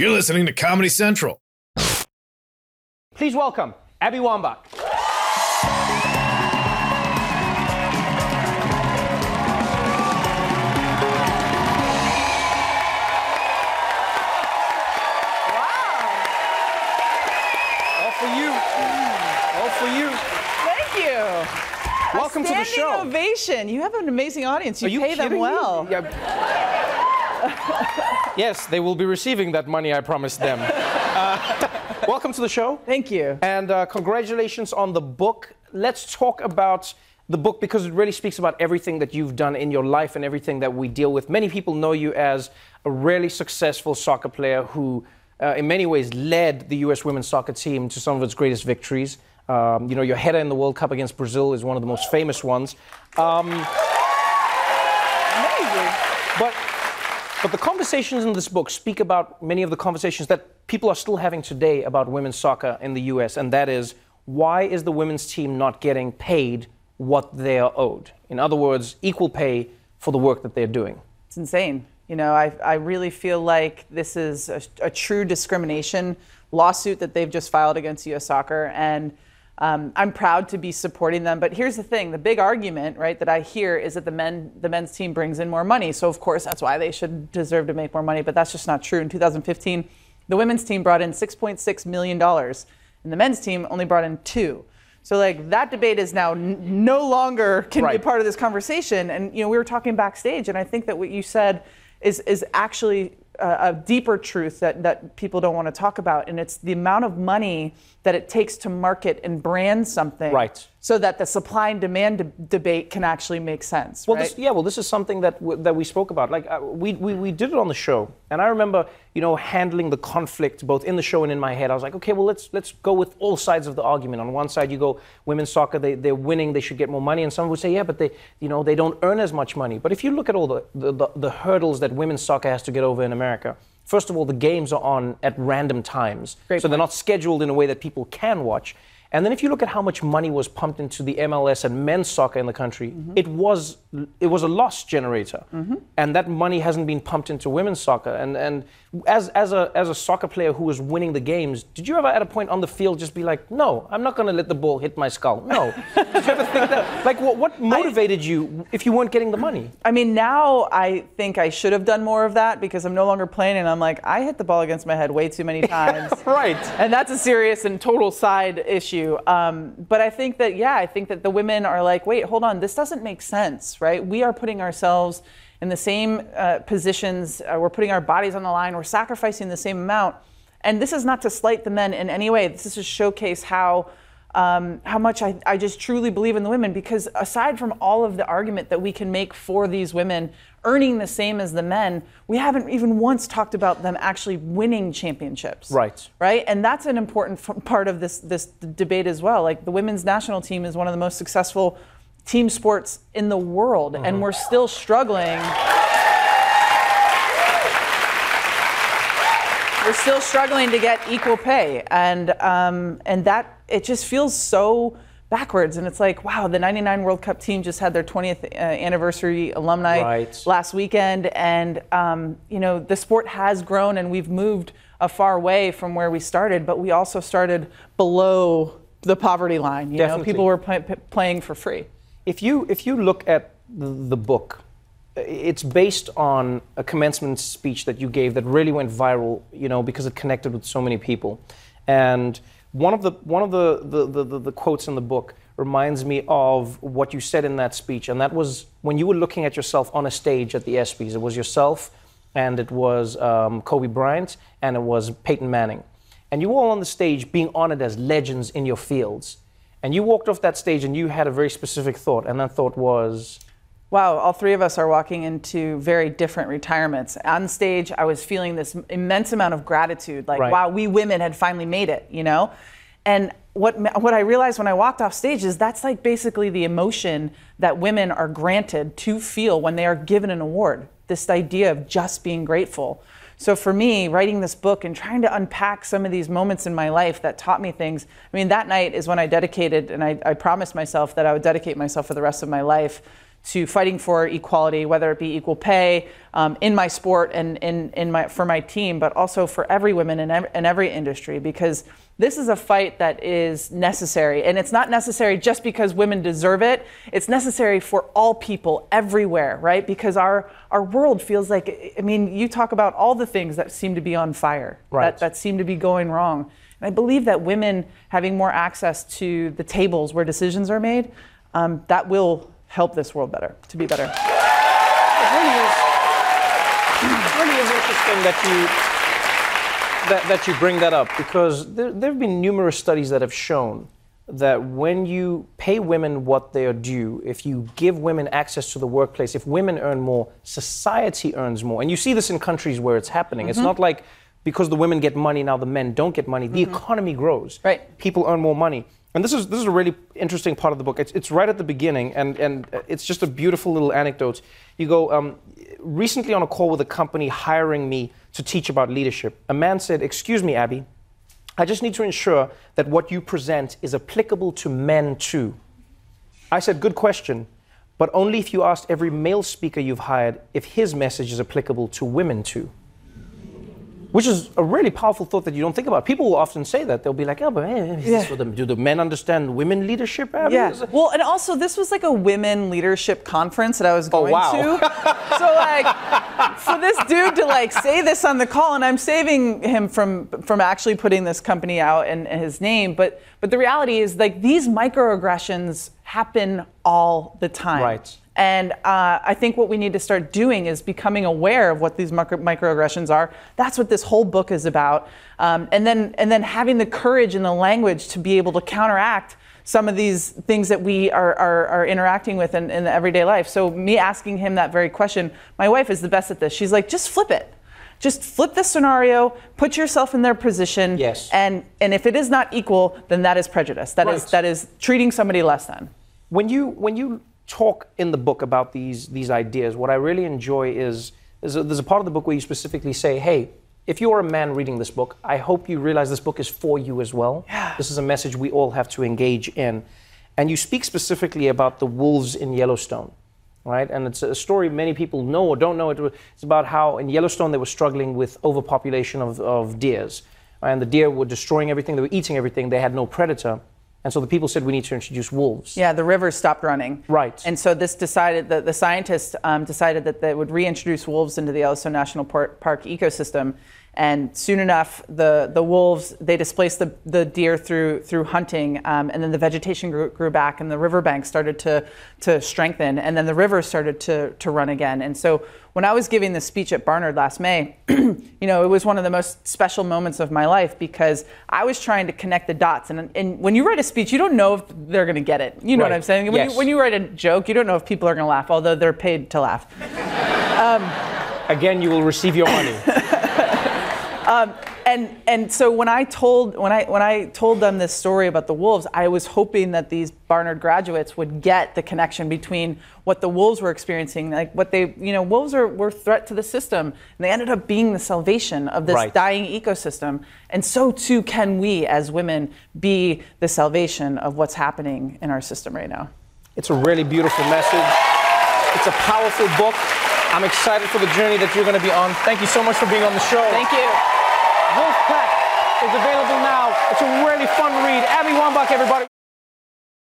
You're listening to Comedy Central. Please welcome Abby Wambach. All for you. All for you. Thank you. Welcome A to the standing show. ovation. You have an amazing audience. You, Are you pay them kidding me? well. Yeah. Yes, they will be receiving that money I promised them. Uh, welcome to the show. Thank you. And uh, congratulations on the book. Let's talk about the book because it really speaks about everything that you've done in your life and everything that we deal with. Many people know you as a really successful soccer player who, uh, in many ways, led the U.S. women's soccer team to some of its greatest victories. Um, you know, your header in the World Cup against Brazil is one of the most famous ones. Um, Amazing. but but the conversations in this book speak about many of the conversations that people are still having today about women's soccer in the US, and that is why is the women's team not getting paid what they are owed? In other words, equal pay for the work that they're doing. It's insane. You know, I, I really feel like this is a, a true discrimination lawsuit that they've just filed against U.S. Soccer, and um, I'm proud to be supporting them. But here's the thing: the big argument, right, that I hear is that the men, the men's team brings in more money, so of course that's why they should deserve to make more money. But that's just not true. In 2015, the women's team brought in 6.6 million dollars, and the men's team only brought in two. So like that debate is now n- no longer can be part of this conversation. And you know, we were talking backstage, and I think that what you said is is actually a, a deeper truth that that people don't want to talk about, and it's the amount of money that it takes to market and brand something, Right. So that the supply and demand de- debate can actually make sense. Well, right? this, yeah, well, this is something that w- that we spoke about. Like uh, we, we we did it on the show, and I remember, you know, handling the conflict both in the show and in my head. I was like, okay, well, let's let's go with all sides of the argument. On one side, you go, women's soccer, they they're winning, they should get more money, and some would say, yeah, but they, you know, they don't earn as much money. But if you look at all the the, the, the hurdles that women's soccer has to get over in America. First of all, the games are on at random times, Great so they're not scheduled in a way that people can watch. And then if you look at how much money was pumped into the MLS and men's soccer in the country, Mm-hmm. it was it was a loss generator. And that money hasn't been pumped into women's soccer. And and as as a as a soccer player who was winning the games, did you ever at a point on the field just be like, no, I'm not gonna let the ball hit my skull? No. did you ever think that? Like what what motivated you if you weren't getting the money? I mean, now I think I should have done more of that because I'm no longer playing, and I'm like, I hit the ball against my head way too many times. Right. And that's a serious and total side issue. Um, but I think that, yeah, I think that the women are like, wait, hold on, this doesn't make sense, right? We are putting ourselves in the same uh, positions, uh, we're putting our bodies on the line, we're sacrificing the same amount. And this is not to slight the men in any way, this is to showcase how. Um, how much I, I just truly believe in the women because aside from all of the argument that we can make for these women earning the same as the men, we haven't even once talked about them actually winning championships Right. right? And that's an important f- part of this this debate as well. Like the women's national team is one of the most successful team sports in the world, and we're still struggling. We're still struggling to get equal pay, and um, and that it just feels so backwards. And it's like, wow, the '99 World Cup team just had their 20th uh, anniversary alumni Right. last weekend, and um, you know the sport has grown, and we've moved a far way from where we started, but we also started below the poverty line. You Definitely. know, people were play, p- playing for free. If you if you look at the, book, it's based on a commencement speech that you gave that really went viral. You know, because it connected with so many people. And one of the one of the the, the, the, the quotes in the book reminds me of what you said in that speech, and that was when you were looking at yourself on a stage at the ESPYS. It was yourself, and it was um, Kobe Bryant, and it was Peyton Manning, and you were all on the stage being honored as legends in your fields. And you walked off that stage and you had a very specific thought, and that thought was, Wow, all three of us are walking into very different retirements. On stage, I was feeling this immense amount of gratitude, like, Right. wow, we women had finally made it, you know? And what, what I realized when I walked off stage is that's like basically the emotion that women are granted to feel when they are given an award. This idea of just being grateful. So for me, writing this book and trying to unpack some of these moments in my life that taught me things. I mean, that night is when I dedicated, and I, I promised myself that I would dedicate myself for the rest of my life to fighting for equality, whether it be equal pay um, in my sport and in, in my, for my team, but also for every woman in, in every industry, because this is a fight that is necessary. And it's not necessary just because women deserve it, it's necessary for all people everywhere, right? Because our, our world feels like, I mean, you talk about all the things that seem to be on fire, Right. that, that seem to be going wrong. And I believe that women having more access to the tables where decisions are made, um, that will help this world better, to be better. It really is. It really is interesting that you that, that you bring that up because there, there have been numerous studies that have shown that when you pay women what they are due, if you give women access to the workplace, if women earn more, society earns more. And you see this in countries where it's happening. It's not like because the women get money now the men don't get money. The economy grows. Right. People earn more money. And this is this is a really interesting part of the book. It's, it's right at the beginning, and and it's just a beautiful little anecdote. You go um, recently on a call with a company hiring me to teach about leadership. A man said, "Excuse me, Abby, I just need to ensure that what you present is applicable to men too." I said, "Good question, but only if you asked every male speaker you've hired if his message is applicable to women too." Which is a really powerful thought that you don't think about. People will often say that. They'll be like, oh, but eh, hey, is Yeah. do the men understand women leadership? Yeah. Well, and also this was like a women leadership conference that I was oh, going oh, wow. to. so like for this dude to like say this on the call, and I'm saving him from from actually putting this company out and, and his name, but but the reality is like these microaggressions happen all the time. Right. And uh, I think what we need to start doing is becoming aware of what these micro- microaggressions are. That's what this whole book is about. Um, and then and then having the courage and the language to be able to counteract some of these things that we are, are, are interacting with in, in the everyday life. So me asking him that very question, my wife is the best at this. She's like, just flip it. Just flip the scenario, put yourself in their position, Yes. and and if it is not equal, then that is prejudice. That is Right. that is treating somebody less than. when you when you talk in the book about these these ideas, what I really enjoy is there's a, there's a part of the book where you specifically say, "Hey, if you are a man reading this book, I hope you realize this book is for you as well. Yeah. This is a message we all have to engage in." And you speak specifically about the wolves in Yellowstone, right? And it's a story many people know or don't know. It's about how in Yellowstone they were struggling with overpopulation of, of deers, and the deer were destroying everything. They were eating everything. They had no predator. And so the people said, we need to introduce wolves. Yeah, the rivers stopped running. Right. And so this decided that the scientists um, decided that they would reintroduce wolves into the Yellowstone National Park ecosystem. And soon enough, the, the wolves they displaced the, the deer through through hunting, um, and then the vegetation grew, grew back, and the riverbank started to to strengthen, and then the river started to to run again. And so when I was giving this speech at Barnard last May, you know, it was one of the most special moments of my life because I was trying to connect the dots. And, and when you write a speech, you don't know if they're going to get it. You know what I'm saying? When, Yes. you, when you write a joke, you don't know if people are going to laugh, although they're paid to laugh. Again, you will receive your money. Um, and and so when I told when I when I told them this story about the wolves, I was hoping that these Barnard graduates would get the connection between what the wolves were experiencing, like what they you know wolves are were a threat to the system, and they ended up being the salvation of this Right. dying ecosystem. And so too can we as women be the salvation of what's happening in our system right now. It's a really beautiful message. It's a powerful book. I'm excited for the journey that you're going to be on. Thank you so much for being on the show. Thank you. Wolfpack is available now. It's a really fun read. Abby Wambach, everybody.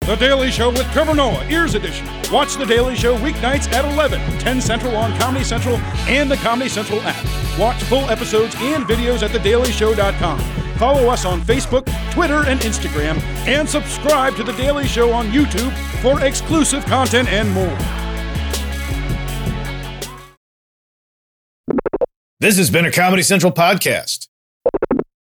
The Daily Show with Trevor Noah, Ears Edition. Watch The Daily Show weeknights at 11, 10 Central on Comedy Central and the Comedy Central app. Watch full episodes and videos at thedailyshow.com. Follow us on Facebook, Twitter, and Instagram, and subscribe to The Daily Show on YouTube for exclusive content and more. This has been a Comedy Central podcast.